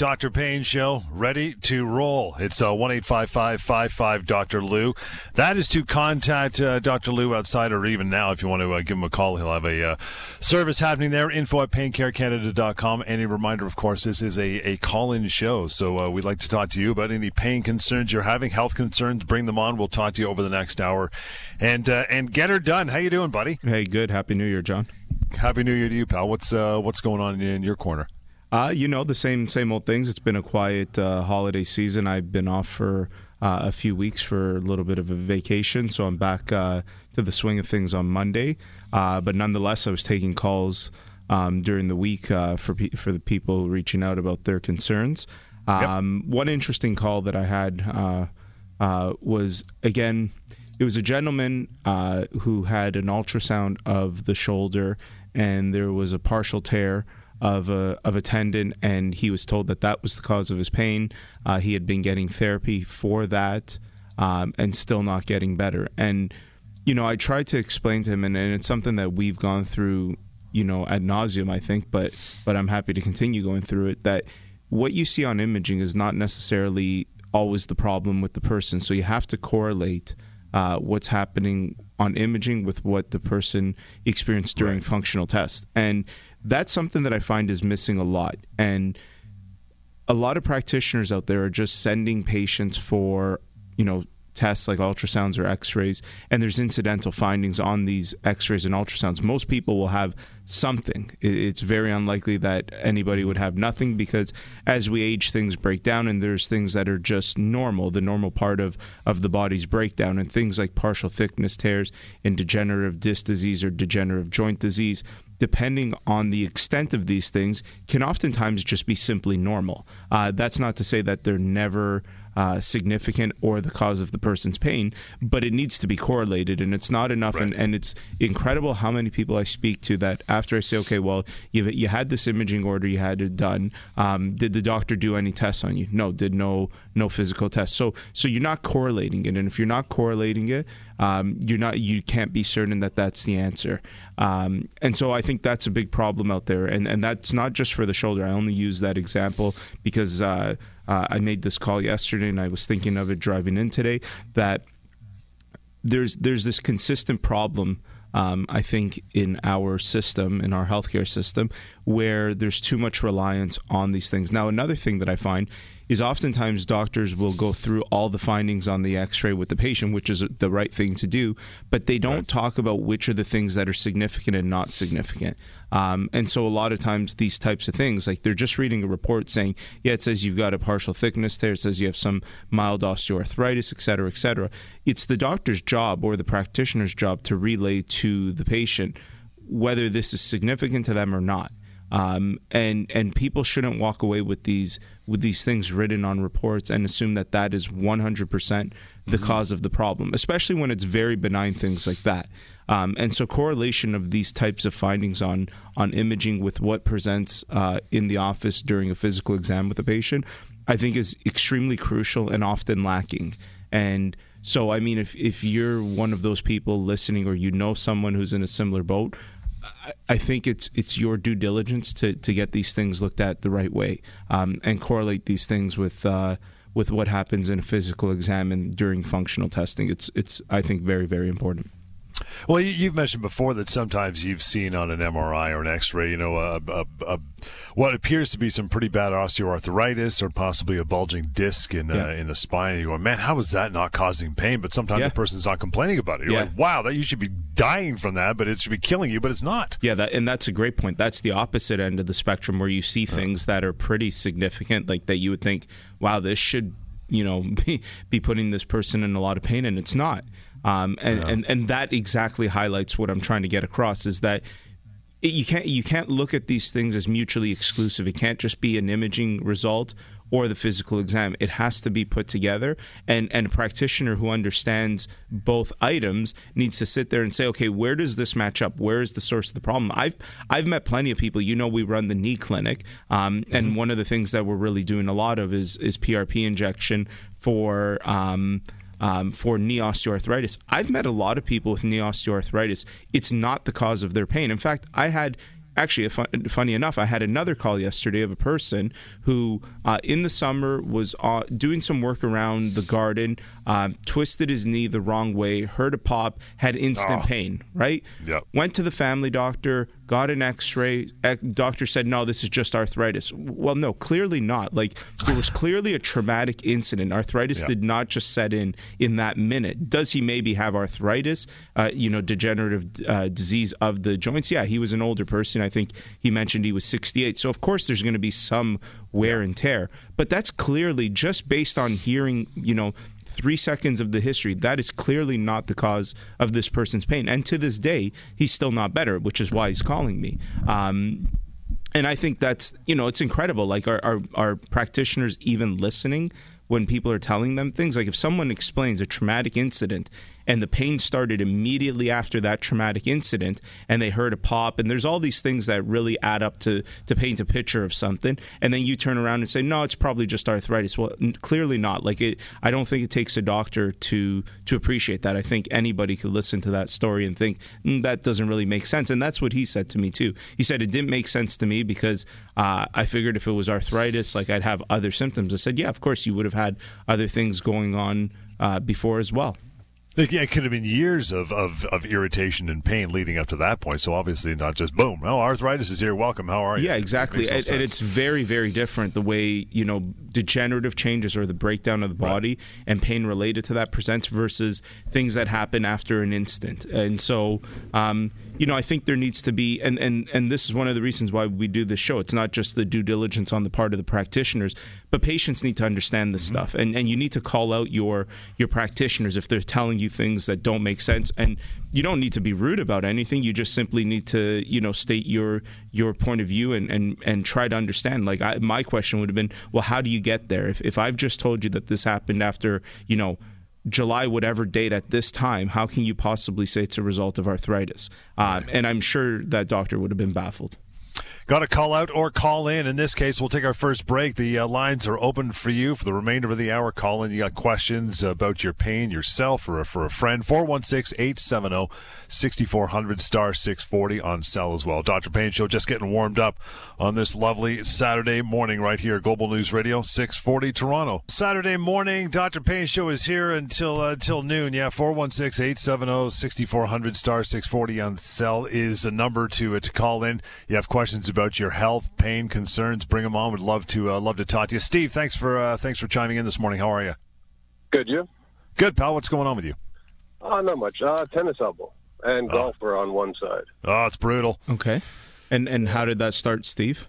Dr. Payne Show, ready to roll. It's uh, 1 855 Dr. Lou. That is to contact uh, Dr. Lou outside or even now if you want to uh, give him a call. He'll have a uh, service happening there. Info at paincarecanada.com. Any reminder, of course, this is a, a call in show. So uh, we'd like to talk to you about any pain concerns you're having, health concerns. Bring them on. We'll talk to you over the next hour and uh, and get her done. How you doing, buddy? Hey, good. Happy New Year, John. Happy New Year to you, pal. What's uh, what's going on in your corner? Uh, you know the same same old things. It's been a quiet uh, holiday season. I've been off for uh, a few weeks for a little bit of a vacation, so I'm back uh, to the swing of things on Monday. Uh, but nonetheless, I was taking calls um, during the week uh, for pe- for the people reaching out about their concerns. Um, yep. One interesting call that I had was again, it was a gentleman who had an ultrasound of the shoulder, and there was a partial tear of a of a tendon, and he was told that that was the cause of his pain. Uh, he had been getting therapy for that, um, and still not getting better. And you know, I tried to explain to him, and, and it's something that we've gone through, you know, ad nauseum. I think, but but I'm happy to continue going through it. That what you see on imaging is not necessarily always the problem with the person. So you have to correlate uh, what's happening on imaging with what the person experienced during right. functional test. And that's something that I find is missing a lot. And a lot of practitioners out there are just sending patients for, you know, tests like ultrasounds or x-rays and there's incidental findings on these x-rays and ultrasounds most people will have something it's very unlikely that anybody would have nothing because as we age things break down and there's things that are just normal the normal part of of the body's breakdown and things like partial thickness tears and degenerative disc disease or degenerative joint disease depending on the extent of these things, can oftentimes just be simply normal. Uh, that's not to say that they're never uh, significant or the cause of the person's pain, but it needs to be correlated, and it's not enough. Right. And, and it's incredible how many people I speak to that after I say, okay, well, you you had this imaging order, you had it done. Um, did the doctor do any tests on you? No, did no no physical tests. So so you're not correlating it, and if you're not correlating it, um, you're not you can't be certain that that's the answer. Um, and so I think that's a big problem out there, and and that's not just for the shoulder. I only use that example because. Uh, uh, I made this call yesterday, and I was thinking of it driving in today. That there's there's this consistent problem. Um, I think in our system, in our healthcare system, where there's too much reliance on these things. Now, another thing that I find is oftentimes doctors will go through all the findings on the x-ray with the patient which is the right thing to do but they don't right. talk about which are the things that are significant and not significant. Um, and so a lot of times these types of things like they're just reading a report saying yeah it says you've got a partial thickness there. It says you have some mild osteoarthritis et cetera et cetera. It's the doctor's job or the practitioner's job to relay to the patient whether this is significant to them or not. Um, and and people shouldn't walk away with these with these things written on reports and assume that that is 100% the mm-hmm. cause of the problem, especially when it's very benign things like that. Um, and so, correlation of these types of findings on on imaging with what presents uh, in the office during a physical exam with a patient, I think, is extremely crucial and often lacking. And so, I mean, if if you're one of those people listening, or you know someone who's in a similar boat, I think it's it's your due diligence to, to get these things looked at the right way um, and correlate these things with uh, with what happens in a physical exam and during functional testing. It's it's I think very very important. Well, you've mentioned before that sometimes you've seen on an MRI or an X-ray, you know, a, a, a, what appears to be some pretty bad osteoarthritis or possibly a bulging disc in yeah. uh, in the spine. And you're going, man, how is that not causing pain? But sometimes yeah. the person's not complaining about it. You're yeah. like, wow, that you should be dying from that, but it should be killing you, but it's not. Yeah, that, and that's a great point. That's the opposite end of the spectrum where you see things that are pretty significant, like that you would think, wow, this should you know be, be putting this person in a lot of pain and it's not um, and, yeah. and and that exactly highlights what I'm trying to get across is that it, you can't you can't look at these things as mutually exclusive. It can't just be an imaging result or the physical exam. It has to be put together, and and a practitioner who understands both items needs to sit there and say, okay, where does this match up? Where is the source of the problem? I've I've met plenty of people. You know, we run the knee clinic, um, and mm-hmm. one of the things that we're really doing a lot of is is PRP injection for. Um, um, for knee osteoarthritis. I've met a lot of people with knee osteoarthritis. It's not the cause of their pain. In fact, I had actually, funny enough, I had another call yesterday of a person who, uh, in the summer, was uh, doing some work around the garden, um, twisted his knee the wrong way, heard a pop, had instant oh. pain. Right? Yep. Went to the family doctor, got an X-ray. Doctor said, "No, this is just arthritis." Well, no, clearly not. Like there was clearly a traumatic incident. Arthritis yep. did not just set in in that minute. Does he maybe have arthritis? Uh, you know, degenerative uh, disease of the joints? Yeah, he was an older person. I think he mentioned he was 68. So of course there's going to be some wear and tear. But that's clearly just based on hearing, you know, three seconds of the history, that is clearly not the cause of this person's pain. And to this day, he's still not better, which is why he's calling me. Um, and I think that's you know it's incredible. Like our, our, our practitioners even listening when people are telling them things. Like if someone explains a traumatic incident and the pain started immediately after that traumatic incident and they heard a pop and there's all these things that really add up to to paint a picture of something. And then you turn around and say no it's probably just arthritis. Well n- clearly not. Like it I don't think it takes a doctor to to appreciate that. I think anybody could listen to that story and think mm, that doesn't really make sense. And that's what he said to me too. He said it didn't make sense to me because uh, I figured if it was arthritis like I'd have other symptoms. I said yeah of course you would have had other things going on uh, before as well it could have been years of, of, of irritation and pain leading up to that point. So obviously, not just boom. Oh, arthritis is here. Welcome. How are you? Yeah, exactly. It and, and, it's very, very different the way you know degenerative changes or the breakdown of the body right. and pain related to that presents versus things that happen after an instant. And so, um, you know, I think there needs to be, and, and, and this is one of the reasons why we do this show. It's not just the due diligence on the part of the practitioners, but patients need to understand this mm-hmm. stuff. And, and you need to call out your, your practitioners if they're telling you things that don't make sense. And you don't need to be rude about anything. You just simply need to, you know, state your your point of view and and, and try to understand. Like I, my question would have been, well, how do you get there? If if I've just told you that this happened after, you know, July, whatever date at this time, how can you possibly say it's a result of arthritis? Um, and I'm sure that doctor would have been baffled. Got to call out or call in. In this case, we'll take our first break. The uh, lines are open for you for the remainder of the hour. Call in. You got questions about your pain yourself or for a friend. 416 870 6400 star 640 on cell as well. Dr. Payne Show just getting warmed up on this lovely Saturday morning right here Global News Radio 640 Toronto. Saturday morning, Dr. Payne Show is here until uh, until noon. Yeah, 416 870 6400 star 640 on cell is a number to, uh, to call in. You have questions about about your health, pain, concerns, bring them on. Would love to uh, love to talk to you. Steve, thanks for uh, thanks for chiming in this morning. How are you? Good, you? Good, pal. What's going on with you? Uh, not much. Uh, tennis elbow and oh. golfer on one side. Oh, it's brutal. Okay. And and how did that start, Steve?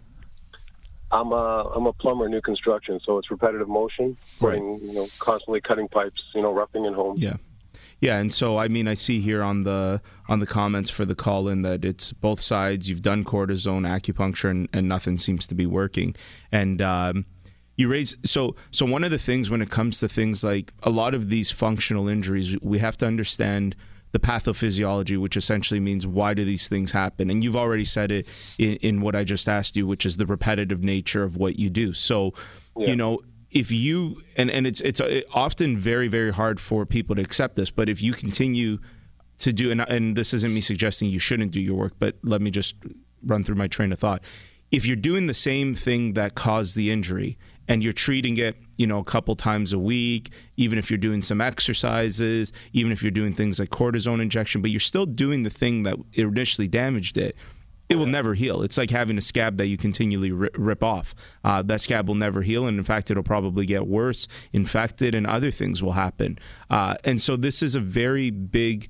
I'm a I'm a plumber, new construction, so it's repetitive motion, putting right. you know constantly cutting pipes, you know, roughing in home. Yeah. Yeah, and so I mean, I see here on the on the comments for the call in that it's both sides. You've done cortisone, acupuncture, and, and nothing seems to be working. And um, you raise so so one of the things when it comes to things like a lot of these functional injuries, we have to understand the pathophysiology, which essentially means why do these things happen? And you've already said it in, in what I just asked you, which is the repetitive nature of what you do. So, yeah. you know, if you and and it's it's uh, often very very hard for people to accept this, but if you continue to do and and this isn't me suggesting you shouldn't do your work, but let me just run through my train of thought. If you're doing the same thing that caused the injury and you're treating it, you know, a couple times a week, even if you're doing some exercises, even if you're doing things like cortisone injection, but you're still doing the thing that initially damaged it, it will never heal. It's like having a scab that you continually rip off. Uh, that scab will never heal, and in fact, it'll probably get worse, infected, and other things will happen. Uh, and so, this is a very big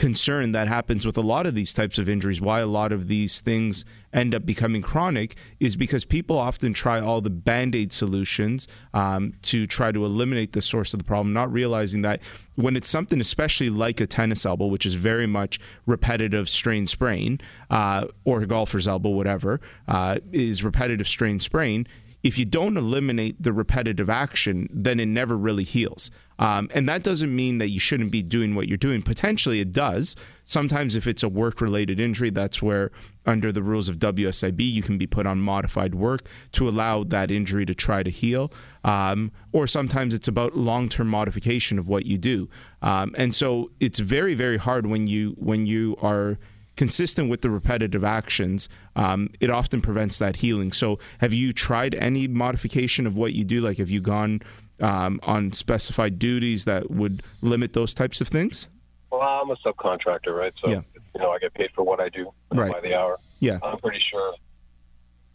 concern that happens with a lot of these types of injuries. Why a lot of these things end up becoming chronic is because people often try all the band aid solutions um, to try to eliminate the source of the problem, not realizing that when it's something, especially like a tennis elbow, which is very much repetitive strain sprain, uh, or a golfer's elbow, whatever, uh, is repetitive strain sprain if you don't eliminate the repetitive action, then it never really heals. Um, and that doesn't mean that you shouldn't be doing what you're doing. Potentially, it does. Sometimes, if it's a work related injury, that's where, under the rules of WSIB, you can be put on modified work to allow that injury to try to heal. Um, or sometimes it's about long term modification of what you do. Um, and so it's very, very hard when you when you are consistent with the repetitive actions, um, it often prevents that healing. So, have you tried any modification of what you do? Like, have you gone um, on specified duties that would limit those types of things? Well, I'm a subcontractor, right? So, Yeah. you know, I get paid for what I do Right. by the hour. Yeah. I'm pretty sure.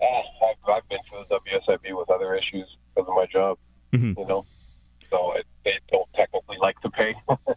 Uh, I've, I've been through the WSIB with other issues because of my job, Mhm. you know. So it, they don't technically like to pay.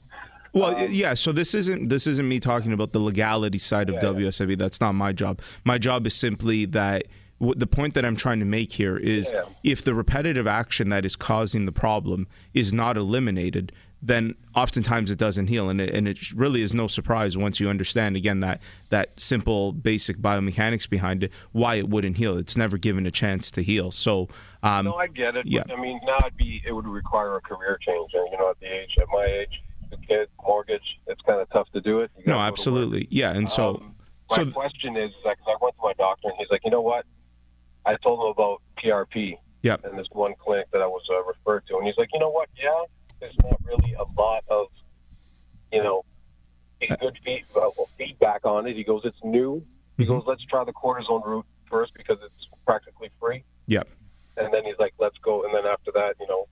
Well, Um, yeah. So this isn't this isn't me talking about the legality side of Yeah, yeah. WSIB. That's not my job. My job is simply that the point that I'm trying to make here is Yeah. if the repetitive action that is causing the problem is not eliminated, then oftentimes it doesn't heal, and it, and it really is no surprise once you understand again that that simple basic biomechanics behind it why it wouldn't heal. It's never given a chance to heal. So. Um, no, I get it. Yeah. I mean, now it'd be it would require a career change, and you know, at the age at my age, the kid, mortgage, it's kind of tough to do it. No, gotta go to work. absolutely, yeah. And so, Um, my so question is, is that 'cause I went to my doctor and he's like, you know what? I told him about PRP yeah, and this one clinic that I was uh, referred to, and he's like, you know what? Yeah, there's not really a lot of, you know, good feed, uh, feedback on it. He goes, it's new. He Mhm. goes, let's try the cortisone route first because it's practically free, yeah. and then he's like, let's go, and then after that, you know,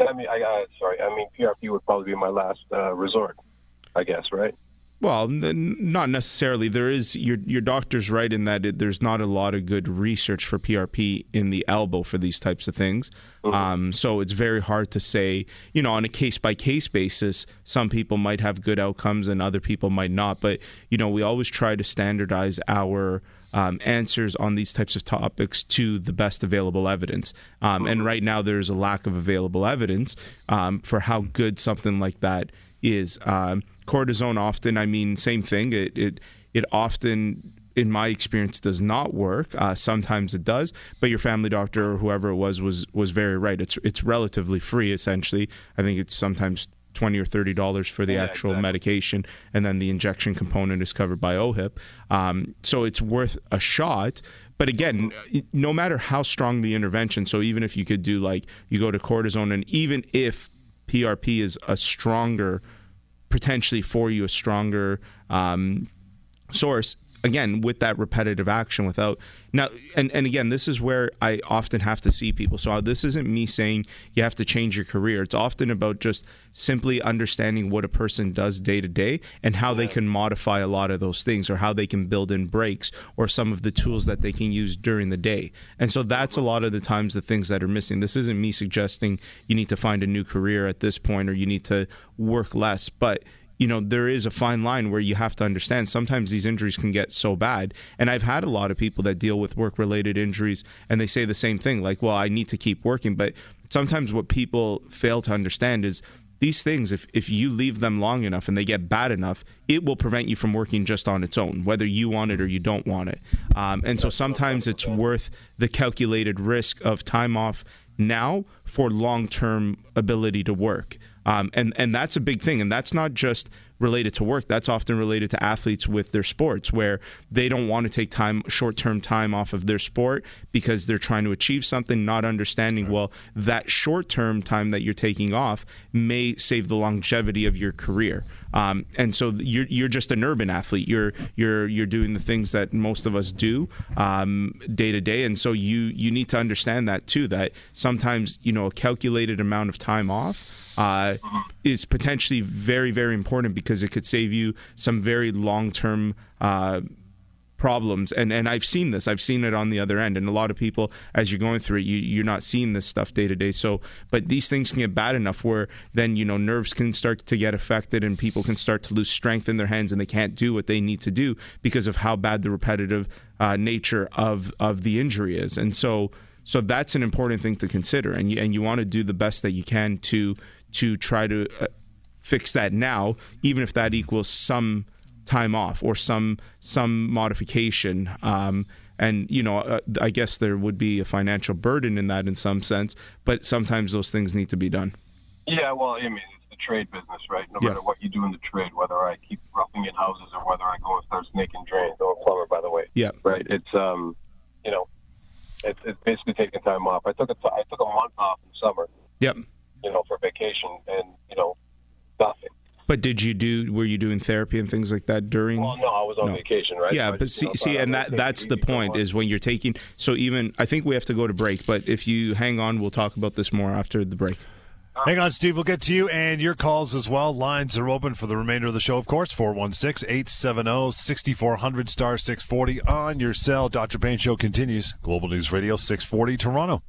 I mean, I uh, sorry, I mean PRP would probably be my last uh, resort, I guess, right? Well, n- not necessarily. There is your your doctor's right in that it, there's not a lot of good research for PRP in the elbow for these types of things. Um, so it's very hard to say. You know, on a case by case basis, some people might have good outcomes and other people might not. But you know, we always try to standardize our um, answers on these types of topics to the best available evidence. Um, and right now, there's a lack of available evidence um, for how good something like that is. Um, cortisone often, I mean, same thing. It it it often. In my experience, does not work. Uh, sometimes it does, but your family doctor or whoever it was was was very right. It's it's relatively free, essentially. I think it's sometimes twenty or thirty dollars for the Yeah, actual exactly. medication, and then the injection component is covered by OHIP. Um, so it's worth a shot. But again, no matter how strong the intervention, so even if you could do like you go to cortisone, and even if PRP is a stronger, potentially for you a stronger um, source again with that repetitive action without now and, and again this is where i often have to see people. So uh, this isn't me saying you have to change your career. It's often about just simply understanding what a person does day to day and how they can modify a lot of those things or how they can build in breaks or some of the tools that they can use during the day. And so that's a lot of the times the things that are missing. This isn't me suggesting you need to find a new career at this point or you need to work less but you know there is a fine line where you have to understand sometimes these injuries can get so bad. And i've had a lot of people that deal with work related injuries and they say the same thing like well i need to keep working. But sometimes what people fail to understand is these things if, if you leave them long enough and they get bad enough it will prevent you from working just on its own whether you want it or you don't want it. Um, and so sometimes it's worth the calculated risk of time off now for long-term ability to work um, and and that's a big thing. And that's not just related to work. That's often related to athletes with their sports where they don't want to take time short-term time off of their sport because they're trying to achieve something not understanding well that short-term time that you're taking off may save the longevity of your career um, and so you're you're just an urban athlete. You're you're you're doing the things that most of us do um, day to day. And so you you need to understand that too that sometimes you know a calculated amount of time off uh, is potentially very, very important because it could save you some very long term uh, problems. And and I've seen this. I've seen it on the other end. And a lot of people, as you're going through it, you, you're not seeing this stuff day to day. So, but these things can get bad enough where then you know nerves can start to get affected and people can start to lose strength in their hands and they can't do what they need to do because of how bad the repetitive uh, nature of of the injury is. And so. So that's an important thing to consider, and you and you want to do the best that you can to to try to uh, fix that now, even if that equals some time off or some some modification. Um, and you know, uh, I guess there would be a financial burden in that in some sense, but sometimes those things need to be done. Yeah, well, I mean, it's the trade business, right? No Yeah. matter what you do in the trade, whether I keep roughing in houses or whether I go and start snaking drains. I'm a plumber, by the way. Yeah. Right. It's um, you know, it's, it's basically taking time off. I took a t- I took a month off in summer, Yep. you know, for vacation, and you know, nothing. But did you do? Were you doing therapy and things like that during? Well, no, I was on No. vacation, right? Yeah, So but just, see, you know, see, and that that's the easy for a point month. is when you're taking. So even I think we have to go to break, but if you hang on, we'll talk about this more after the break. Hang on, Steve. We'll get to you and your calls as well. Lines are open for the remainder of the show, of course. 416 870 6400 star 640 on your cell. Dr. Payne Show continues. Global News Radio 640 Toronto.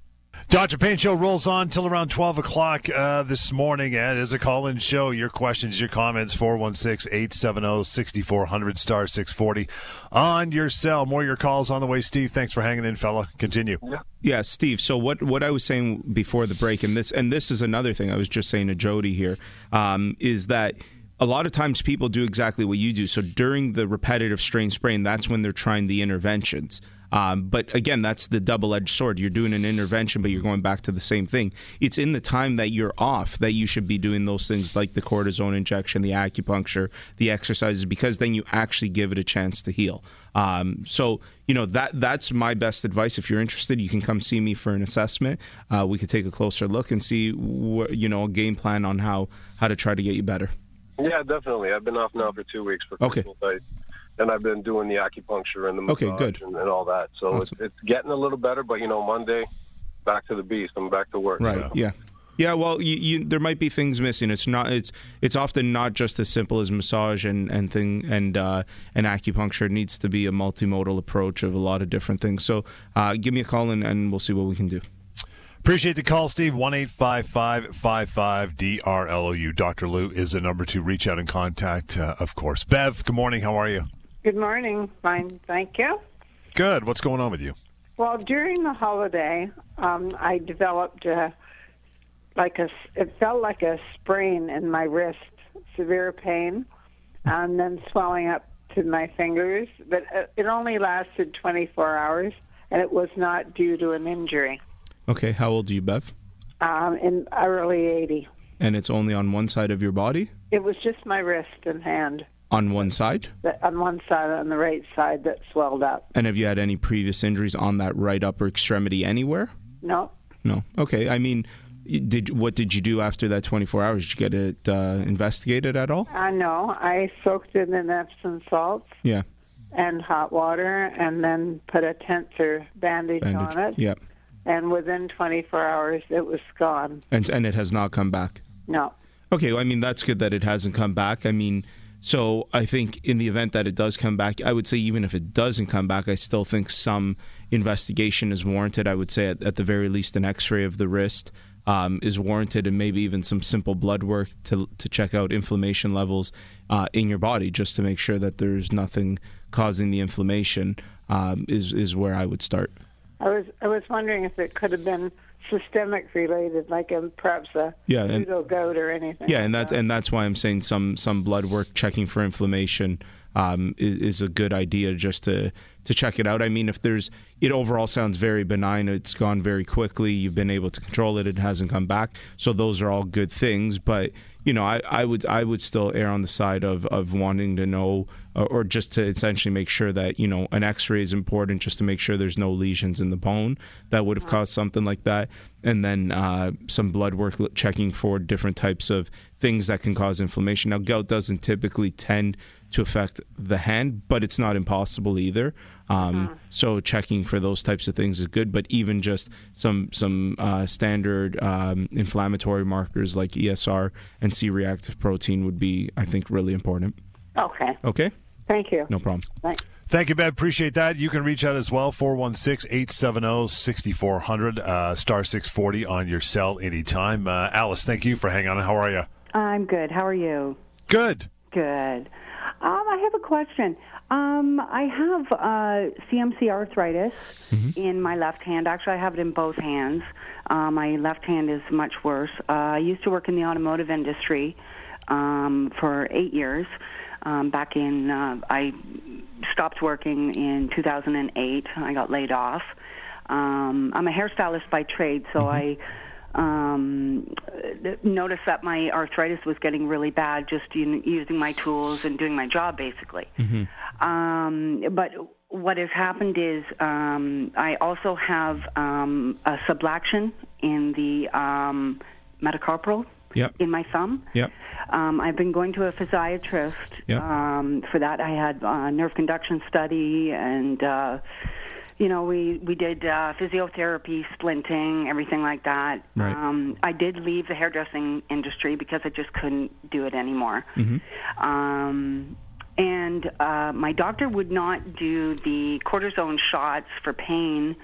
Dr. Payne Show rolls on till around 12 o'clock uh, this morning. And as a call in show, your questions, your comments, 416 870 6400 star 640 on your cell. More of your calls on the way, Steve. Thanks for hanging in, fella. Continue. Yeah, Steve. So what what I was saying before the break, and this and this is another thing I was just saying to Jody here, um, is that a lot of times people do exactly what you do. So during the repetitive strain sprain, that's when they're trying the interventions. Um, but again, that's the double edged sword. You're doing an intervention, but you're going back to the same thing. It's in the time that you're off that you should be doing those things like the cortisone injection, the acupuncture, the exercises, because then you actually give it a chance to heal. Um, so you know that that's my best advice. If you're interested, you can come see me for an assessment. Uh, we could take a closer look and see wh- you know a game plan on how how to try to get you better. Yeah, definitely. I've been off now for two weeks for Okay. Christmas. I, and I've been doing the acupuncture and the Okay, good. And, and all that. So Awesome. it's, it's getting a little better, but you know, Monday, back to the beast. I'm back to work. Right. now. Yeah. Yeah, well, you, you, there might be things missing. It's not. It's it's often not just as simple as massage and and thing and uh, and acupuncture. It needs to be a multimodal approach of a lot of different things. So, uh, give me a call and, and we'll see what we can do. Appreciate the call, Steve. 1 855 DRLOU. Dr. Lou is the number to reach out and contact, uh, of course. Bev, good morning. How are you? Good morning. Fine, thank you. Good. What's going on with you? Well, during the holiday, um, I developed a, like a, it felt like a sprain in my wrist, severe pain, and then swelling up to my fingers. But it- it only lasted 24 hours, and it was not due to an injury. Okay, how old are you, Bev? Um, in early 80, And it's only on one side of your body, it was just my wrist and hand, on one side. on one side, on the right side, that swelled up. And have you had any previous injuries on that right upper extremity anywhere? No, No. Okay. I mean, did what did you do after that 24 hours? Did you get it uh, investigated at all? I know. I soaked it in Epsom salts. Yeah. and hot water and then put a tensor bandage, Bandage. on it. Yeah. And within 24 hours, it was gone. And and it has not come back. No. Okay, well, I mean that's good that it hasn't come back. I mean, so I think in the event that it does come back, I would say even if it doesn't come back, I still think some investigation is warranted. I would say at, at the very least an X-ray of the wrist um, is warranted, and maybe even some simple blood work to to check out inflammation levels uh, in your body, just to make sure that there's nothing causing the inflammation. Um, is is where I would start. I was I was wondering if it could have been systemic related, like a, perhaps a Yeah, and- pseudo gout or anything. Yeah, and that's that. and that's why I'm saying some some blood work checking for inflammation um, is, is a good idea just to to check it out. I mean, if there's it overall sounds very benign. It's gone very quickly. You've been able to control it. It hasn't come back. So those are all good things. But you know, I, I would I would still err on the side of of wanting to know or, or just to essentially make sure that you know an X-ray is important just to make sure there's no lesions in the bone that would have caused something like that, and then uh, some blood work checking for different types of things that can cause inflammation. Now, gout doesn't typically tend to affect the hand, but it's not impossible either. Um, So checking for those types of things is good, but even just some some uh, standard um, inflammatory markers like ESR and C-reactive protein would be, I think, really important. Okay. Okay, Thank you. no problem. Thanks. Thank you, Ben. Appreciate that. You can reach out as well, 416 870 6400, uh, star 640 on your cell anytime. Uh, Alice, thank you for hanging on. How are you? I'm good. How are you? Good. Good. Um, I have a question. Um, I have uh, CMC arthritis in my left hand. Actually, I have it in both hands. Uh, my left hand is much worse. Uh, I used to work in the automotive industry um, for eight years. Um, back in, uh, I stopped working in 2008. I got laid off. Um, I'm a hairstylist by trade, so I um, noticed that my arthritis was getting really bad just u- using my tools and doing my job, basically. Um, but what has happened is um, I also have um, a subluxation in the um, metacarpal Yep. in my thumb. Yep. Um, I've been going to a physiatrist. Yeah. Um, for that, I had uh, nerve conduction study, and uh, you know, we we did uh, physiotherapy, splinting, everything like that. Right. Um, I did leave the hairdressing industry because I just couldn't do it anymore. Um, and uh, my doctor would not do the cortisone shots for pain.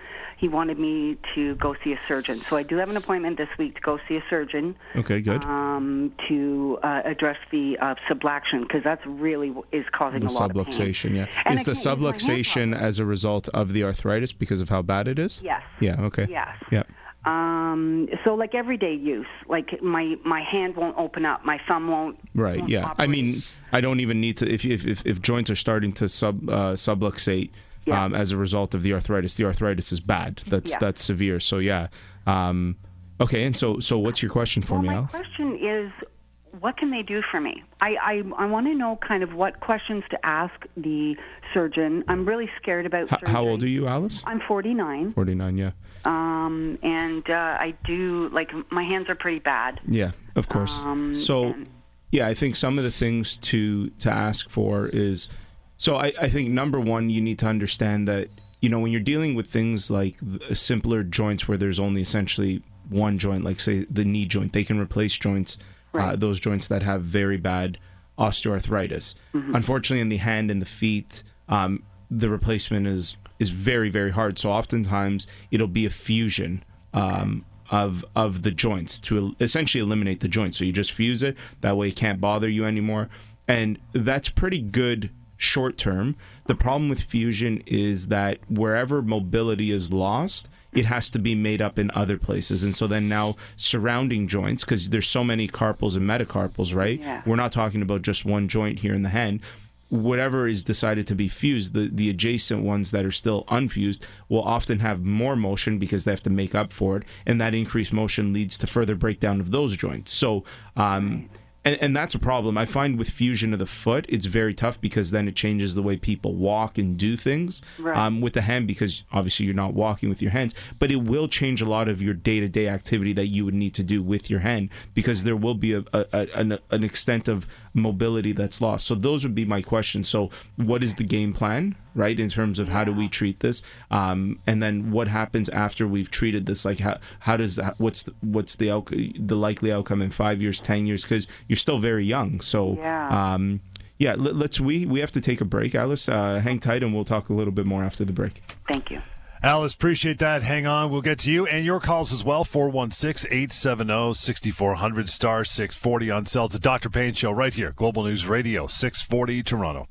He wanted me to go see a surgeon. So I do have an appointment this week to go see a surgeon Okay, good. um, to uh, address the uh, subluxation because that's really is causing the a lot of pain. subluxation, yeah. And is I the can't use my hand subluxation as a result of the arthritis because of how bad it is? Yes. Yeah, okay. Yes. Yeah. Um, so like everyday use, like my my hand won't open up, my thumb won't. Right. won't Yeah. I mean, I don't even need to. If if if, if joints are starting to sub uh, subluxate Yeah. um, as a result of the arthritis, the arthritis is bad. That's Yeah. that's severe. So yeah. Um, okay. And so so what's your question for well, me, my question is, what can they do for me? I I, I want to know kind of what questions to ask the surgeon. I'm really scared about. H- how old are you, Alice? I'm 49, Forty nine. Yeah. um, and uh, I do like my hands are pretty bad. Yeah. Of course. Um, so. and- Yeah, I think some of the things to to ask for is so I, I think number one you need to understand that you know when you're dealing with things like simpler joints where there's only essentially one joint, like say the knee joint, they can replace joints, uh, those joints that have very bad osteoarthritis. Unfortunately, in the hand and the feet, um, the replacement is is very very hard. So oftentimes it'll be a fusion. Um, of of the joints to essentially eliminate the joint. So you just fuse it that way it can't bother you anymore, and that's pretty good short term. The problem with fusion is that wherever mobility is lost, it has to be made up in other places, and so then now surrounding joints because there's so many carpals and metacarpals, right? Yeah. We're not talking about just one joint here in the hand whatever is decided to be fused, the, the adjacent ones that are still unfused will often have more motion because they have to make up for it, and that increased motion leads to further breakdown of those joints. So, um, and, and that's a problem. I find with fusion of the foot, it's very tough because then it changes the way people walk and do things. Right. Um, with the hand, because obviously you're not walking with your hands, but it will change a lot of your day to day activity that you would need to do with your hand because there will be a, a, a an, an extent of mobility that's lost. So those would be my questions. So what is the game plan, right, in terms of how do we treat this, um, and then what happens after we've treated this? Like how how does that, what's the, what's the out, the likely outcome in five years, ten years? Because you're still very young. So Yeah. um, yeah, let, let's we we have to take a break, Alice. Uh, hang tight, and we'll talk a little bit more after the break. Thank you. Alice, appreciate that. Hang on. We'll get to you and your calls as well. 416 870 6400 star 640 on cells. The Dr. Payne Show right here. Global News Radio 640 Toronto.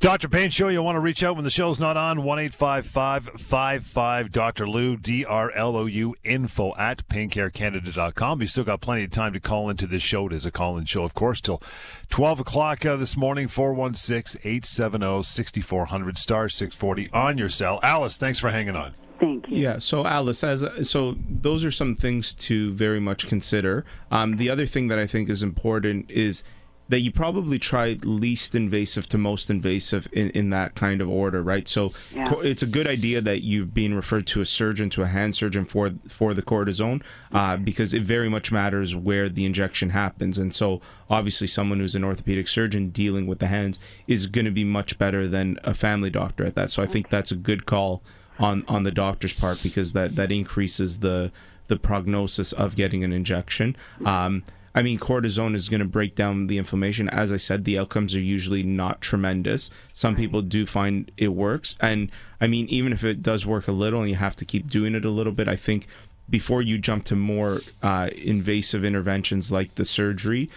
Dr. Payne Show, you want to reach out when the show's not on? 1 55 Dr. Lou, D R L O U, info at paincarecanada.com. You still got plenty of time to call into this show. It is a call in show, of course, till 12 o'clock uh, this morning. 416 870 6400 star 640 on your cell. Alice, thanks for hanging on. Thank you. Yeah. So Alice, as so those are some things to very much consider. Um, the other thing that I think is important is that you probably try least invasive to most invasive in, in that kind of order, right? So Yeah. co- it's a good idea that you've been referred to a surgeon, to a hand surgeon for for the cortisone, uh, because it very much matters where the injection happens. And so obviously, someone who's an orthopedic surgeon dealing with the hands is going to be much better than a family doctor at that. So I think that's a good call on on the doctor's part because that that increases the the prognosis of getting an injection. Um, I mean, cortisone is going to break down the inflammation. As I said, the outcomes are usually not tremendous. Some people do find it works, and I mean, even if it does work a little, and you have to keep doing it a little bit, I think before you jump to more uh, invasive interventions like the surgery,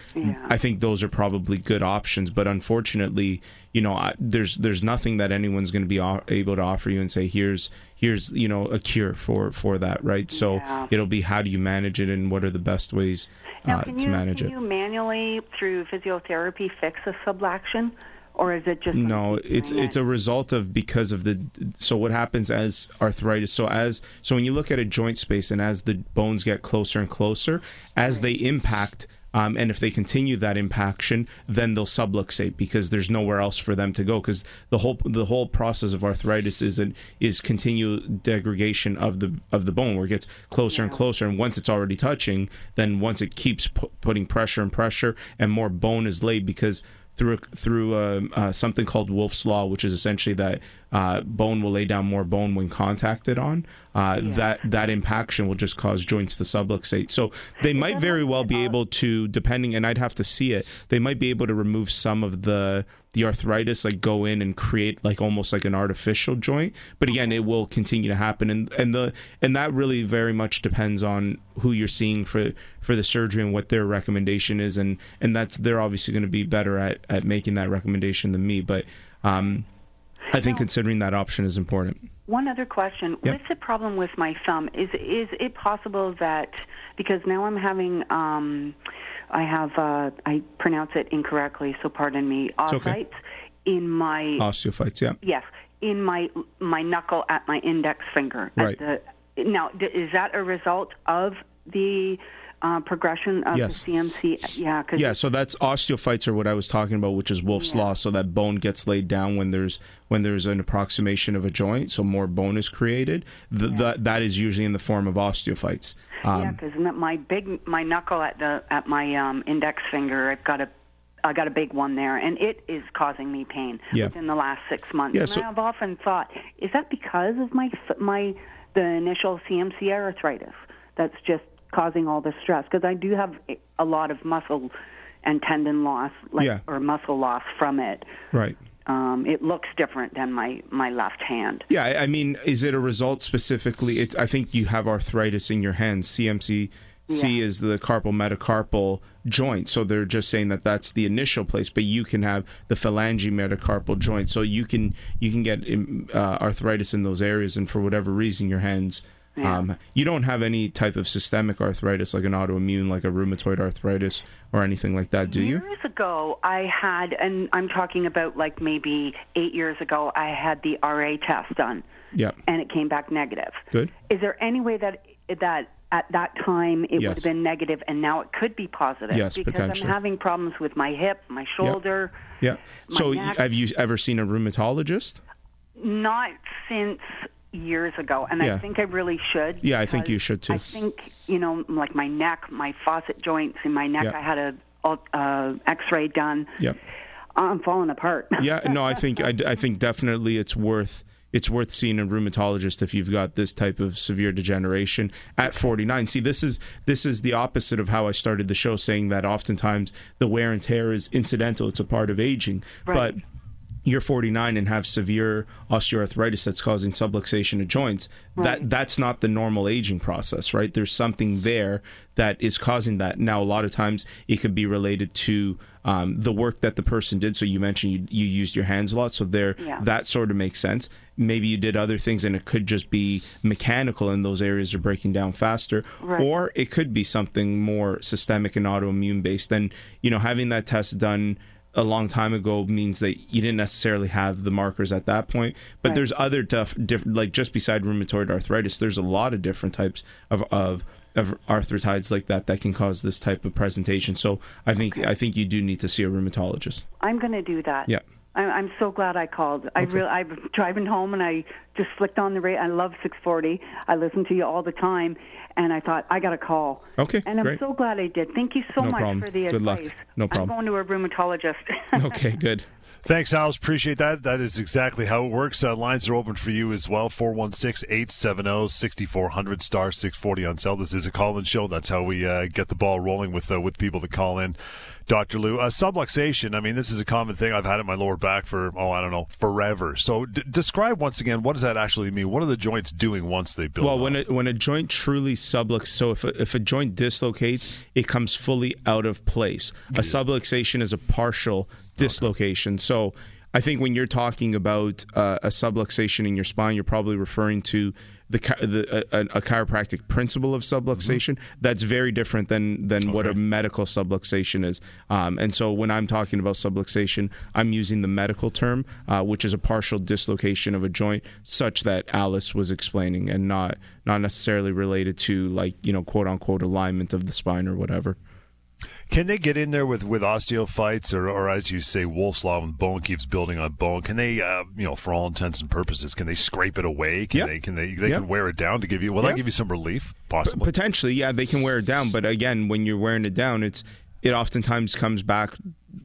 I think those are probably good options. But unfortunately, you know, I, there's there's nothing that anyone's going to be o- able to offer you and say here's here's you know a cure for for that, right? So Yeah. it'll be how do you manage it and what are the best ways Now, uh, can to you, manage can it. Can you manually through physiotherapy fix a subluxation, or is it just No, it's it's a result of because of the so what happens as arthritis. So as so when you look at a joint space and as the bones get closer and closer, as they impact. Um, and if they continue that impaction, then they'll subluxate because there's nowhere else for them to go. Because the whole the whole process of arthritis is an, is continual degradation of the of the bone, where it gets closer and closer. And once it's already touching, then once it keeps pu- putting pressure and pressure, and more bone is laid because through through uh, uh, something called Wolff's law, which is essentially that uh, bone will lay down more bone when contacted on. Uh, yeah. That that impaction will just cause joints to subluxate. So they might very well be able to, depending, and I'd have to see it. They might be able to remove some of the the arthritis, like go in and create like almost like an artificial joint. But again, it will continue to happen, and and the and that really very much depends on who you're seeing for for the surgery and what their recommendation is, and and that's they're obviously going to be better at at making that recommendation than me, but. Um, I think considering that option is important. One other question: yep. What's the problem with my thumb? Is is it possible that because now I'm having um, I have uh, I pronounce it incorrectly, so pardon me. Ossites okay. in my osteophytes. Yeah. Yes, in my my knuckle at my index finger. Right. The, now, is that a result of the uh, progression of yes. the CMC. Yeah, yeah. So that's osteophytes, or what I was talking about, which is Wolff's yeah. law. So that bone gets laid down when there's when there's an approximation of a joint, so more bone is created. The, yeah. the, that is usually in the form of osteophytes. Um, yeah, because my big my knuckle at the at my um, index finger, I've got a I got a big one there, and it is causing me pain yeah. within the last six months. Yeah, and so, I've often thought, is that because of my my the initial CMC arthritis? That's just causing all the stress because I do have a lot of muscle and tendon loss, like yeah. or muscle loss from it. Right. Um, it looks different than my, my left hand. Yeah, I mean, is it a result specifically? It's, I think you have arthritis in your hands. CMC C yeah. is the carpal metacarpal joint. So they're just saying that that's the initial place, but you can have the phalange metacarpal joint. So you can you can get um, uh, arthritis in those areas, and for whatever reason, your hands yeah. Um, you don't have any type of systemic arthritis, like an autoimmune, like a rheumatoid arthritis or anything like that, do you? Years ago, I had, and I'm talking about like maybe eight years ago, I had the RA test done. Yeah. And it came back negative. Good. Is there any way that that at that time it yes. would have been negative and now it could be positive? Yes, because. I'm having problems with my hip, my shoulder. Yeah. So neck. have you ever seen a rheumatologist? Not since years ago, and yeah. I think I really should. Yeah, I think you should too. I think you know, like my neck, my faucet joints in my neck. I had a uh, X-ray done. Yeah, I'm falling apart. yeah, no, I think I, I think definitely it's worth it's worth seeing a rheumatologist if you've got this type of severe degeneration at 49. See, this is this is the opposite of how I started the show, saying that oftentimes the wear and tear is incidental; it's a part of aging, right. but you're 49 and have severe osteoarthritis that's causing subluxation of joints right. that that's not the normal aging process right there's something there that is causing that now a lot of times it could be related to um, the work that the person did so you mentioned you, you used your hands a lot so there yeah. that sort of makes sense maybe you did other things and it could just be mechanical and those areas are breaking down faster right. or it could be something more systemic and autoimmune based then you know having that test done a long time ago means that you didn't necessarily have the markers at that point. But right. there's other tough, different, like just beside rheumatoid arthritis, there's a lot of different types of, of of arthritides like that that can cause this type of presentation. So I think okay. I think you do need to see a rheumatologist. I'm going to do that. Yeah. I'm so glad I called. Okay. I really, I'm driving home and I just flicked on the radio. I love 640. I listen to you all the time, and I thought I got a call. Okay, and I'm great. so glad I did. Thank you so no much problem. for the good advice. Luck. No problem. I'm going to a rheumatologist. okay, good. Thanks, Alice. Appreciate that. That is exactly how it works. Uh, lines are open for you as well. 416 870 6400 star 640 on cell. This is a call in show. That's how we uh, get the ball rolling with uh, with people that call in. Dr. Lou. Uh, subluxation, I mean, this is a common thing I've had it in my lower back for, oh, I don't know, forever. So d- describe once again, what does that actually mean? What are the joints doing once they build Well, up? when a, when a joint truly subluxates, so if a, if a joint dislocates, it comes fully out of place. A subluxation is a partial dislocation. Okay. So I think when you're talking about uh, a subluxation in your spine, you're probably referring to the, the a, a, chiropractic principle of subluxation mm-hmm. that's very different than than okay. what a medical subluxation is. Um, and so when I'm talking about subluxation, I'm using the medical term, uh, which is a partial dislocation of a joint, such that Alice was explaining, and not not necessarily related to like you know quote unquote alignment of the spine or whatever. Can they get in there with, with osteophytes, or, or as you say, Wolff's law, and bone keeps building on bone? Can they, uh, you know, for all intents and purposes, can they scrape it away? Can Yep. they? Can they? They Yep. can wear it down to give you. Will that give you some relief? Possibly. Potentially, yeah, they can wear it down, but again, when you're wearing it down, it's it oftentimes comes back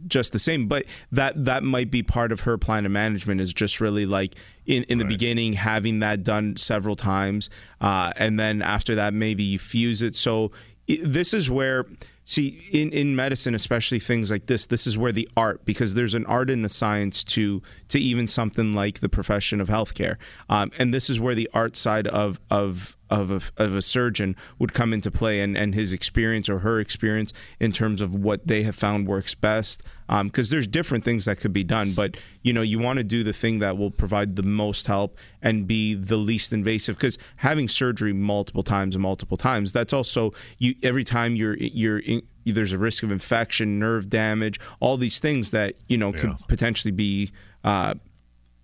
just the same. But that that might be part of her plan of management is just really like in in the beginning having that done several times, uh, and then after that maybe you fuse it. So i this is where. See, in, in medicine, especially things like this, this is where the art, because there's an art and a science to to even something like the profession of healthcare, um, and this is where the art side of of of a, of a surgeon would come into play and, and his experience or her experience in terms of what they have found works best. Because there's different things that could be done, but you know you want to do the thing that will provide the most help and be the least invasive. Because having surgery multiple times and multiple times, that's also you every time you're you're in, there's a risk of infection, nerve damage, all these things that you know could Yeah. potentially be uh,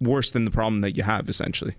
worse than the problem that you have essentially.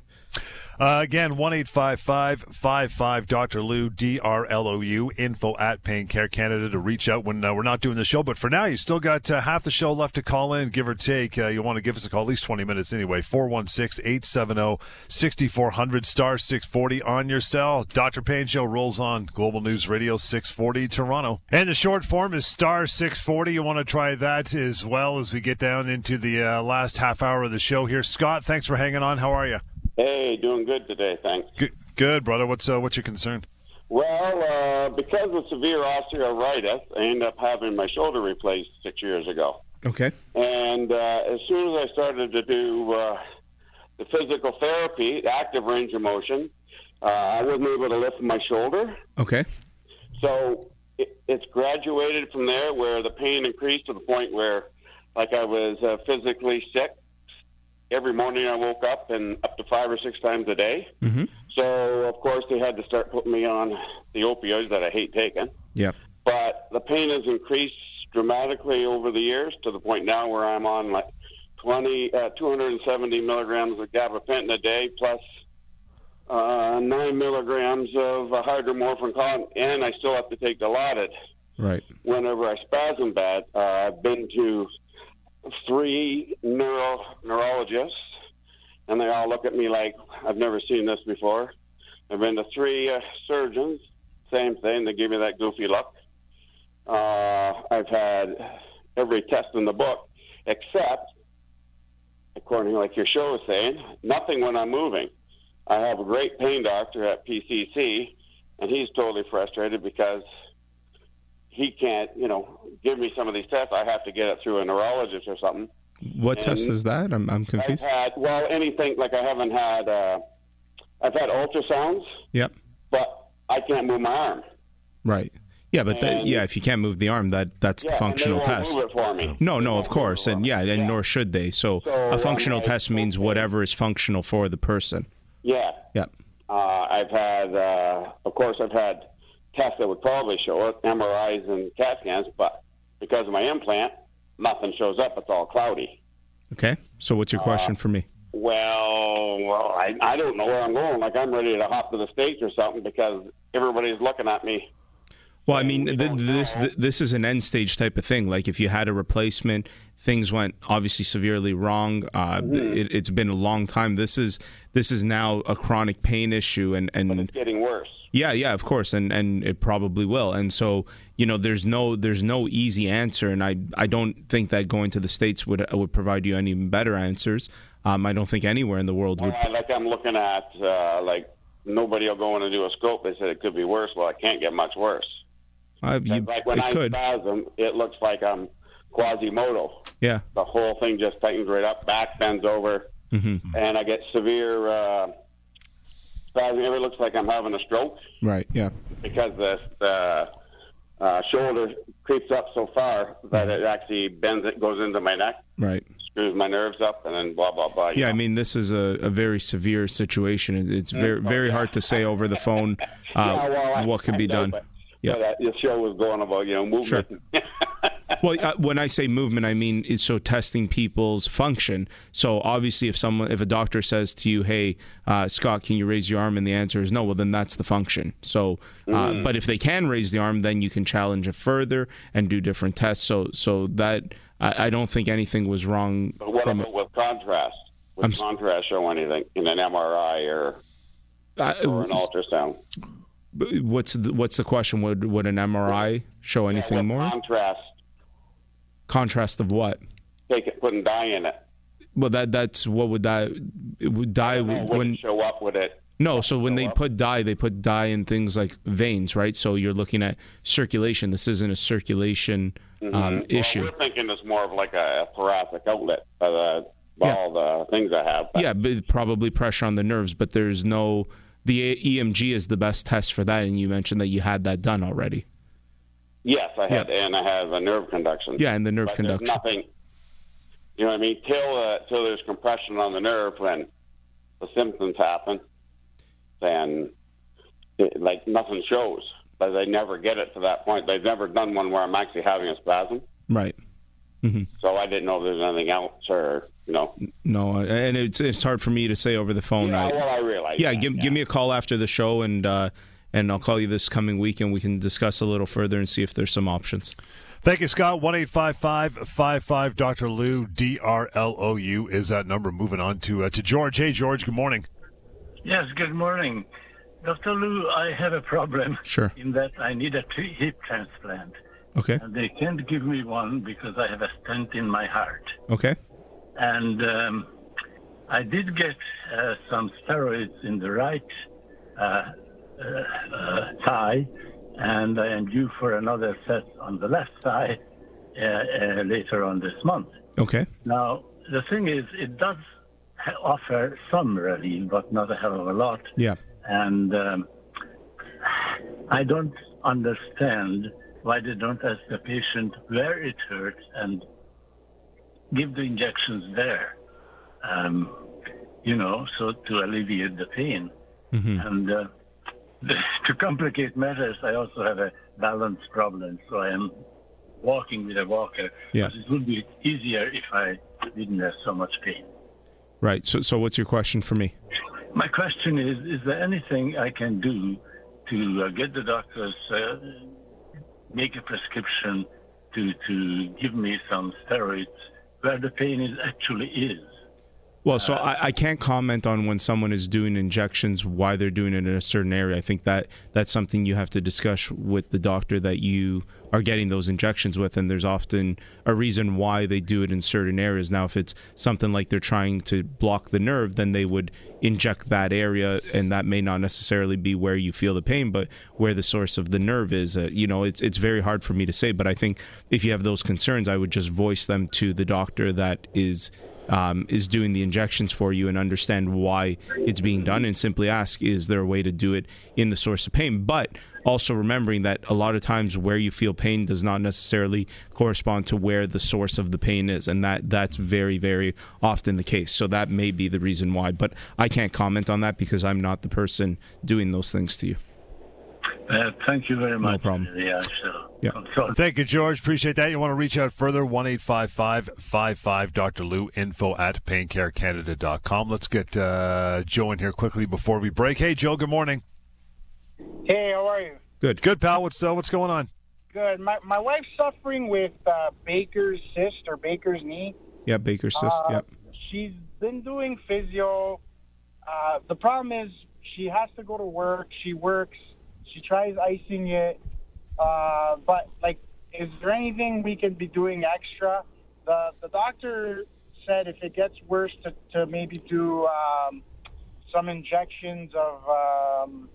Uh, again, 1 55 Dr. Lou, D R L O U, info at Pain Care Canada to reach out when uh, we're not doing the show. But for now, you still got uh, half the show left to call in, give or take. Uh, you want to give us a call, at least 20 minutes anyway. 416 870 6400, star 640 on your cell. Dr. Pain Show rolls on Global News Radio 640 Toronto. And the short form is star 640. You want to try that as well as we get down into the uh, last half hour of the show here. Scott, thanks for hanging on. How are you? Hey, doing good today, thanks. Good, good brother. What's uh, what's your concern? Well, uh, because of severe osteoarthritis, I ended up having my shoulder replaced six years ago. Okay. And uh, as soon as I started to do uh, the physical therapy, active range of motion, uh, I wasn't able to lift my shoulder. Okay. So it, it's graduated from there where the pain increased to the point where, like, I was uh, physically sick. Every morning I woke up and up to five or six times a day. Mm-hmm. So, of course, they had to start putting me on the opioids that I hate taking. Yep. But the pain has increased dramatically over the years to the point now where I'm on like 20, uh, 270 milligrams of gabapentin a day plus uh, 9 milligrams of uh, Hydromorph Contin, and I still have to take Dilaudid Right. whenever I spasm bad. Uh, I've been to three neuro neurologists, and they all look at me like I've never seen this before. I've been to three uh, surgeons, same thing. They give me that goofy look. Uh, I've had every test in the book, except, according to like your show is saying, nothing when I'm moving. I have a great pain doctor at PCC, and he's totally frustrated because he can't, you know, give me some of these tests. I have to get it through a neurologist or something. What And- test is that? I'm I'm I've confused. had well anything like I haven't had. Uh, I've had ultrasounds, Yep. but I can't move my arm. Right. Yeah, but that, yeah, if you can't move the arm, that that's Yeah, the functional and they won't test. Move it for me. No, no, of course, and yeah, and nor should they. So So, a functional test means whatever is functional for the person. Yeah. Yep. Uh, I've had, uh, of course, I've had tests that would probably show it, MRIs and CAT scans, but because of my implant, nothing shows up. It's all cloudy. Okay. So what's Uh, your question for me? Well, well, I, I don't know where I'm going. Like I'm ready to hop to the states or something because everybody's looking at me. Well, I mean, th- this th- this is an end stage type of thing. Like if you had a replacement, things went obviously severely wrong. Uh, Mm-hmm. it, it's been a long time. This is this is now a chronic pain issue, and and It's getting worse. Yeah, yeah, of course, and and it probably will. And so, you know, there's no there's no easy answer, and I I don't think that going to the states would would provide you any better answers. Um, I don't think anywhere in the world would. Uh, like I'm looking at, uh, like nobody will go in and do a scope. They said it could be worse. Well, it can't get much worse. Uh, you, like when I could, spasm, it looks like I'm Quasimodo. yeah, The whole thing just tightens right up, back bends over, Mm-hmm. and I get severe It looks like I'm having a stroke right, yeah, because the, uh, shoulder creeps up so far that it actually bends. It goes into my neck, right. screws my nerves up, and then blah blah blah. Yeah, I mean, this is a, a very severe situation. It's very very hard to say over the phone uh, Yeah, well, I- what could I be know, done. But, Yeah. but, uh, the show was going about you know movement. well, uh, when I say movement, I mean is so testing people's function. So obviously, if someone, if a doctor says to you, "Hey, uh, Scott, can you raise your arm?" and the answer is no, well, then that's the function. So, uh, mm. but if they can raise the arm, then you can challenge it further and do different tests. So, so that I, I don't think anything was wrong. But what from, about with contrast? Would I'm, contrast show anything in an MRI or, uh, or an ultrasound? What's the, what's the question? Would would an MRI show anything yeah, more? Contrast. Contrast of what? Take it, putting dye in it. Well, that that's what would that it would dye when show up with it. No, so when they up. put dye, they put dye in things like veins, right? So you're looking at circulation. This isn't a circulation mm-hmm. um, issue. Well, we're thinking it's more of like a thoracic outlet. Uh, yeah. all the things I have. But. Yeah, but probably pressure on the nerves, but there's no the EMG is the best test for that, and you mentioned that you had that done already. Yes, I had, yeah. and I have a nerve conduction. Yeah, and the nerve conduction. nothing. You know what I mean? Till uh, till there's compression on the nerve when the symptoms happen, then it, like nothing shows. But they never get it to that point. They've never done one where I'm actually having a spasm. Right. Mm-hmm. So I didn't know if there's anything else or you know. No, and it's it's hard for me to say over the phone. Yeah, I, well, I realize. Yeah, give yeah. give me a call after the show, and uh, and I'll call you this coming week, and we can discuss a little further and see if there's some options. Thank you, Scott. One eight five five five five. Dr. Lou D R L O U is that number. Moving on to uh, to George. Hey, George. Good morning. Yes. Good morning, Dr. Lou. I have a problem. Sure. In that I need a hip transplant. Okay. And they can't give me one because I have a stent in my heart. Okay. And um, I did get uh, some steroids in the right uh thigh, and I am due for another set on the left thigh uh, uh, later on this month. Okay. Now, the thing is, it does offer some relief, but not a hell of a lot. Yeah. And um, I don't understand why they don't ask the patient where it hurts and give the injections there, um, you know, so to alleviate the pain. Mm-hmm. And uh, to complicate matters, I also have a balance problem, so I am walking with a walker. Yeah. It would be easier if I didn't have so much pain. Right. So, so what's your question for me? My question is: Is there anything I can do to uh, get the doctors uh, make a prescription to to give me some steroids where the pain is actually is. Well, so I, I, can't comment on when someone is doing injections, why they're doing it in a certain area. I think that that's something you have to discuss with the doctor that you are getting those injections with, and there's often a reason why they do it in certain areas. Now, if it's something like they're trying to block the nerve, then they would inject that area, and that may not necessarily be where you feel the pain, but where the source of the nerve is. Uh, you know, it's it's very hard for me to say, but I think if you have those concerns, I would just voice them to the doctor that is um, is doing the injections for you and understand why it's being done and simply ask, is there a way to do it in the source of pain? But also remembering that a lot of times where you feel pain does not necessarily correspond to where the source of the pain is and that that's very very often the case so that may be the reason why but i can't comment on that because i'm not the person doing those things to you uh, thank you very much. No problem. Yeah, so yeah. Thank you, George. Appreciate that. You want to reach out further, 1 855 Dr. Lou, info at paincarecanada.com. Let's get uh, Joe in here quickly before we break. Hey, Joe, good morning. Hey, how are you? Good. Good, pal. What's, uh, what's going on? Good. My, my wife's suffering with uh, Baker's cyst or Baker's knee. Yeah, Baker's cyst, uh, yep. She's been doing physio. Uh, the problem is she has to go to work. She works she tries icing it, uh, but like, is there anything we can be doing extra? The the doctor said if it gets worse to, to maybe do um, some injections of um,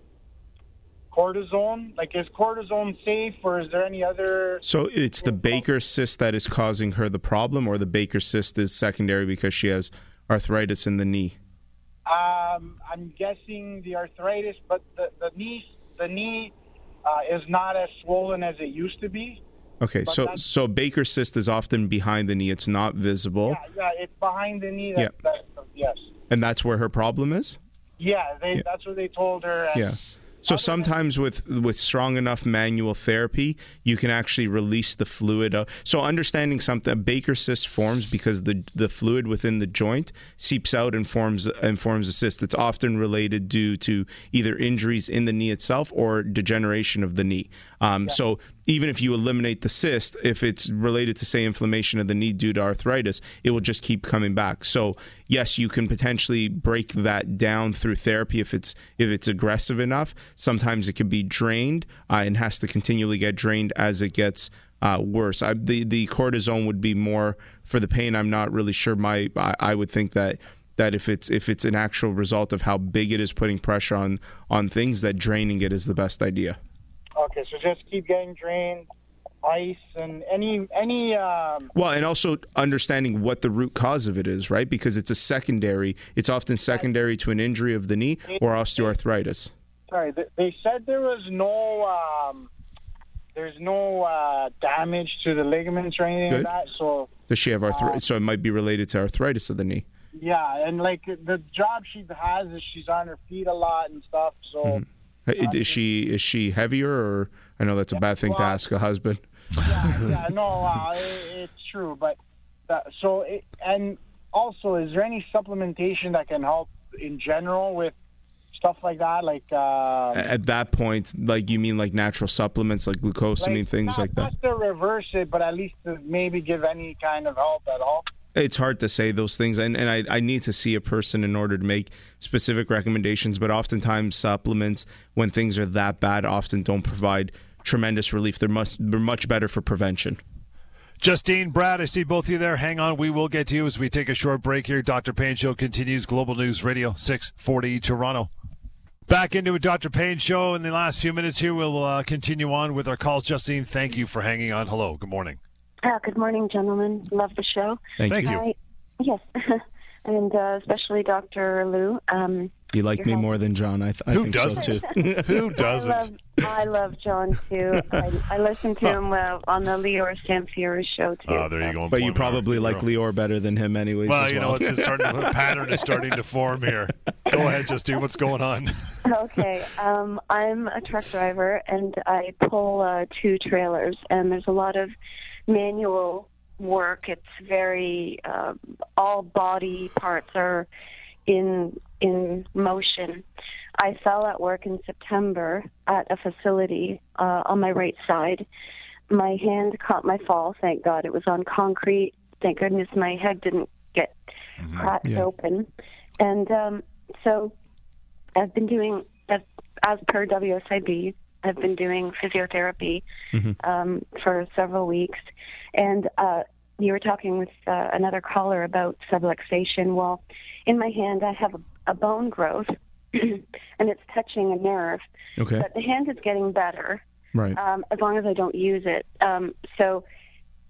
cortisone. Like, is cortisone safe, or is there any other? So it's the Baker cyst that is causing her the problem, or the Baker cyst is secondary because she has arthritis in the knee. Um, I'm guessing the arthritis, but the the knee the knee uh, is not as swollen as it used to be. Okay, so so Baker cyst is often behind the knee. It's not visible. Yeah, yeah it's behind the knee. That, yeah. That, yes. And that's where her problem is. Yeah, they, yeah. that's what they told her. yeah. So sometimes with with strong enough manual therapy, you can actually release the fluid. Uh, so understanding something, a Baker cyst forms because the the fluid within the joint seeps out and forms and forms a cyst. That's often related due to either injuries in the knee itself or degeneration of the knee. Um, So even if you eliminate the cyst, if it's related to say inflammation of the knee due to arthritis, it will just keep coming back. So yes, you can potentially break that down through therapy if it's if it's aggressive enough. Sometimes it can be drained uh, and has to continually get drained as it gets uh, worse. I, the the cortisone would be more for the pain. I'm not really sure. My I, I would think that that if it's if it's an actual result of how big it is putting pressure on on things, that draining it is the best idea. Okay, so just keep getting drained, ice, and any any um, Well, and also understanding what the root cause of it is, right? Because it's a secondary. It's often secondary to an injury of the knee or osteoarthritis. sorry, they said there was no um, there's no uh, damage to the ligaments or anything Good. like that. So Does she have arthritis? so it might be related to arthritis of the knee. yeah, and like the job she has is she's on her feet a lot and stuff. So Mm-hmm. Uh, Is she is she heavier, or I know that's a bad thing to ask a husband. yeah, yeah, no, uh, it, it's true. But that, so it, and also, is there any supplementation that can help in general with stuff like that? Like um, At that point, like you mean like natural supplements like glucosamine, things not, like that. Not to reverse it, but at least to maybe give any kind of help at all. It's hard to say those things and, and I, I need to see a person in order to make specific recommendations but oftentimes supplements when things are that bad often don't provide tremendous relief they're, must, they're much better for prevention Justine, Brad, I see both of you there. Hang on. We will get to you as we take a short break here. Dr. Pain Show continues. Global News Radio, 640 Toronto. Back into a Dr. Pain Show in the last few minutes here. We'll uh, continue on with our calls. Justine, thank you for hanging on. Hello. Good morning. Uh, good morning, gentlemen. Love the show. thank, Thank you you. I, yes, and uh, especially Dr. Lou. Um, you like me help. more than john i, th- I Who think doesn't? so too Who doesn't? love, I love John too. I, I listen to him uh, on the Leor Samfieri show too. Oh, there you go. but you probably like Bureau. leor better than him anyways Well, as you know, well. it's a starting a pattern is starting to form here. Go ahead, Justine. What's going on? okay. Um, I'm a truck driver and I pull uh, two trailers, and there's a lot of manual work. It's very uh, all body parts are in in motion. I fell at work in September at a facility uh, on my right side. My hand caught my fall. Thank God it was on concrete. Thank goodness my head didn't get cracked Yeah. open. And um, so I've been doing, as, as per WSIB, I've been doing physiotherapy um, for several weeks. And uh, you were talking with uh, another caller about subluxation. Well, in my hand, I have a, a bone growth, and it's touching a nerve. okay But the hand is getting better right um, as long as I don't use it. Um, so,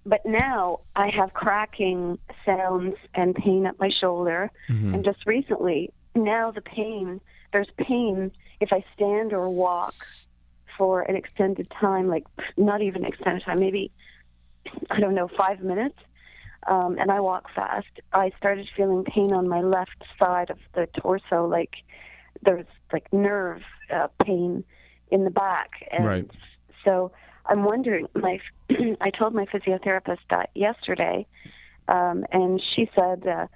but now I have cracking sounds and pain at my shoulder. And just recently, now the pain, there's pain if I stand or walk for an extended time, like not even extended time, maybe, I don't know, five minutes. Um, and I walk fast. I started feeling pain on my left side of the torso, like there's like nerve uh, pain in the back. And Right. so I'm wondering, my I told my physiotherapist that yesterday, um, and she said, uh,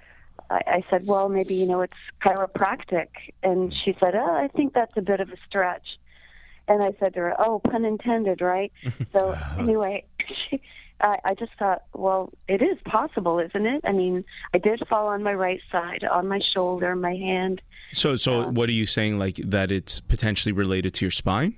I, I said, well, maybe you know it's chiropractic, and she said, oh, I think that's a bit of a stretch. And I said to her, oh, pun intended, right? so anyway, she, I, I just thought, well, it is possible, isn't it? I mean, I did fall on my right side, on my shoulder, my hand. so so what are you saying like that it's potentially related to your spine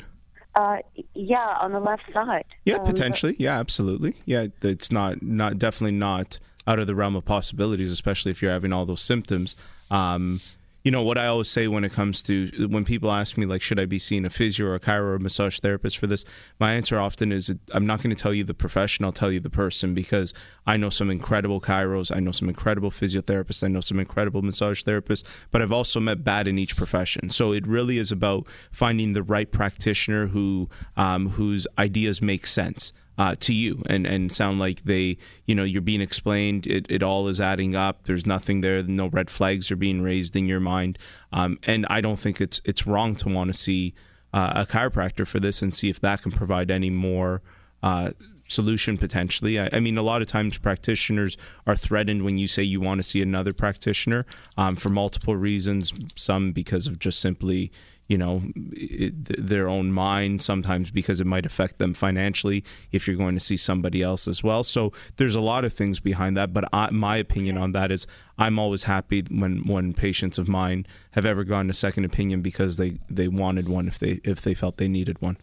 Uh, yeah, on the left side. Yeah, Um, but- potentially. Yeah, absolutely. Yeah, it's not not definitely not out of the realm of possibilities, especially if you're having all those symptoms. Um, you know what I always say when it comes to when people ask me like, should I be seeing a physio or a chiro or a massage therapist for this? My answer often is, I'm not going to tell you the profession. I'll tell you the person because I know some incredible chiros, I know some incredible physiotherapists, I know some incredible massage therapists, but I've also met bad in each profession. So it really is about finding the right practitioner who um, whose ideas make sense uh, to you and, and sound like they, you know, you're being explained. It, it all is adding up. There's nothing there. No red flags are being raised in your mind. Um, and I don't think it's it's wrong to want to see uh, a chiropractor for this and see if that can provide any more uh, solution potentially. I, I, mean, a lot of times practitioners are threatened when you say you want to see another practitioner um, for multiple reasons. Some because of just simply you know it, their own mind sometimes because it might affect them financially if you're going to see somebody else as well so there's a lot of things behind that but I, my opinion on that is i'm always happy when when patients of mine have ever gone to second opinion because they they wanted one if they if they felt they needed one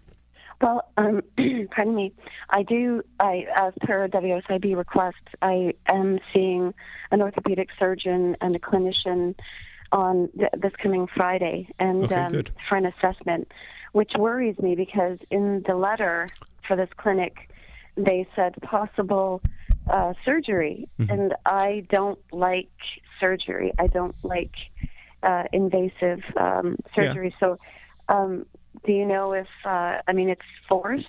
well, um, pardon me. I do. I, as per WSIB request, I am seeing an orthopedic surgeon and a clinician on th- this coming Friday and okay, um, for an assessment, which worries me because in the letter for this clinic, they said possible uh, surgery, mm-hmm. and I don't like surgery. I don't like uh, invasive um, surgery. Yeah. So, um, do you know if uh, I mean it's forced?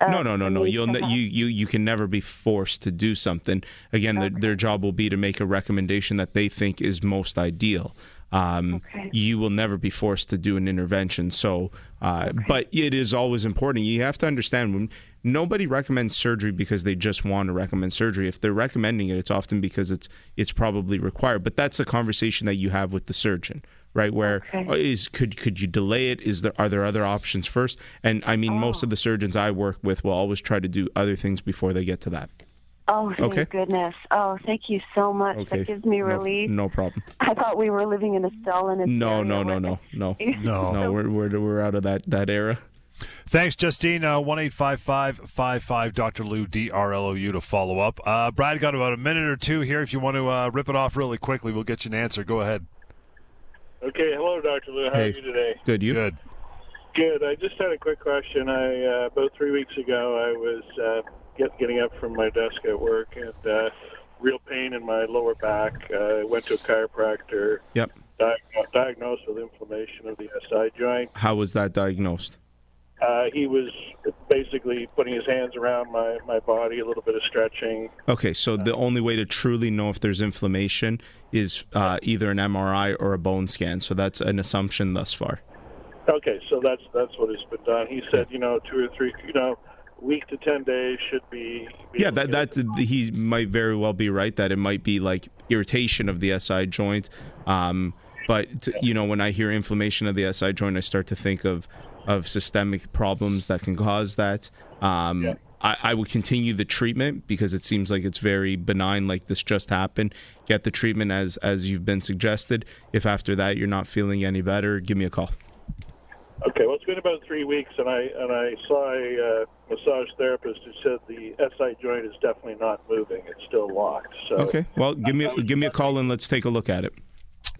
Uh, no, no, no, no. You'll you you you can never be forced to do something. Again, okay. their, their job will be to make a recommendation that they think is most ideal. Um, okay. You will never be forced to do an intervention. So, uh, okay. but it is always important. You have to understand when nobody recommends surgery because they just want to recommend surgery. If they're recommending it, it's often because it's it's probably required. But that's a conversation that you have with the surgeon, right? Where okay. Is could could you delay it? Is there are there other options first? And I mean, oh. most of the surgeons I work with will always try to do other things before they get to that. Oh, thank okay. goodness. Oh, thank you so much. Okay. That gives me relief. No, no, problem. I thought we were living in a Stalinist. No, no, no, no, no, no, no. We're, we're we're out of that that era. Thanks, Justine. Uh, one eight five five five five Dr. Lou D R L O U to follow up. Uh, Brad got about a minute or two here. If you want to uh, rip it off really quickly, we'll get you an answer. Go ahead. Okay. Hello, Dr. Lou. How hey. are you today? Good. You? Good. Good. I just had a quick question. I uh, about three weeks ago, I was uh, get, getting up from my desk at work and uh, real pain in my lower back. I uh, went to a chiropractor. Yep. diagnosed with inflammation of the SI joint. How was that diagnosed? Uh, he was basically putting his hands around my, my body, a little bit of stretching. Okay, so the only way to truly know if there's inflammation is uh, either an MRI or a bone scan. So that's an assumption thus far. Okay, so that's that's what has been done. He said, you know, two or three, you know, week to 10 days should be, be yeah that that he might very well be right that it might be like irritation of the SI joint um, but you know when I hear inflammation of the SI joint I start to think of of systemic problems that can cause that um, yeah. I, I would continue the treatment because it seems like it's very benign like this just happened get the treatment as as you've been suggested if after that you're not feeling any better give me a call Okay, well, it's been about three weeks, and I and I saw a uh, massage therapist who said the SI joint is definitely not moving; it's still locked. So okay, well, give me give me a call and let's take a look at it.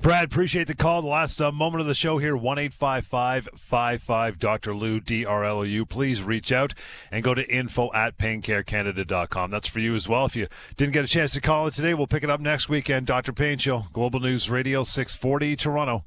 Brad, appreciate the call. The last uh, moment of the show here, one eight five five five five Dr. Lou, D R L U. Please reach out and go to info at paincarecanada.com. That's for you as well. If you didn't get a chance to call it today, we'll pick it up next weekend. Dr. Pain Show, Global News Radio 640, Toronto.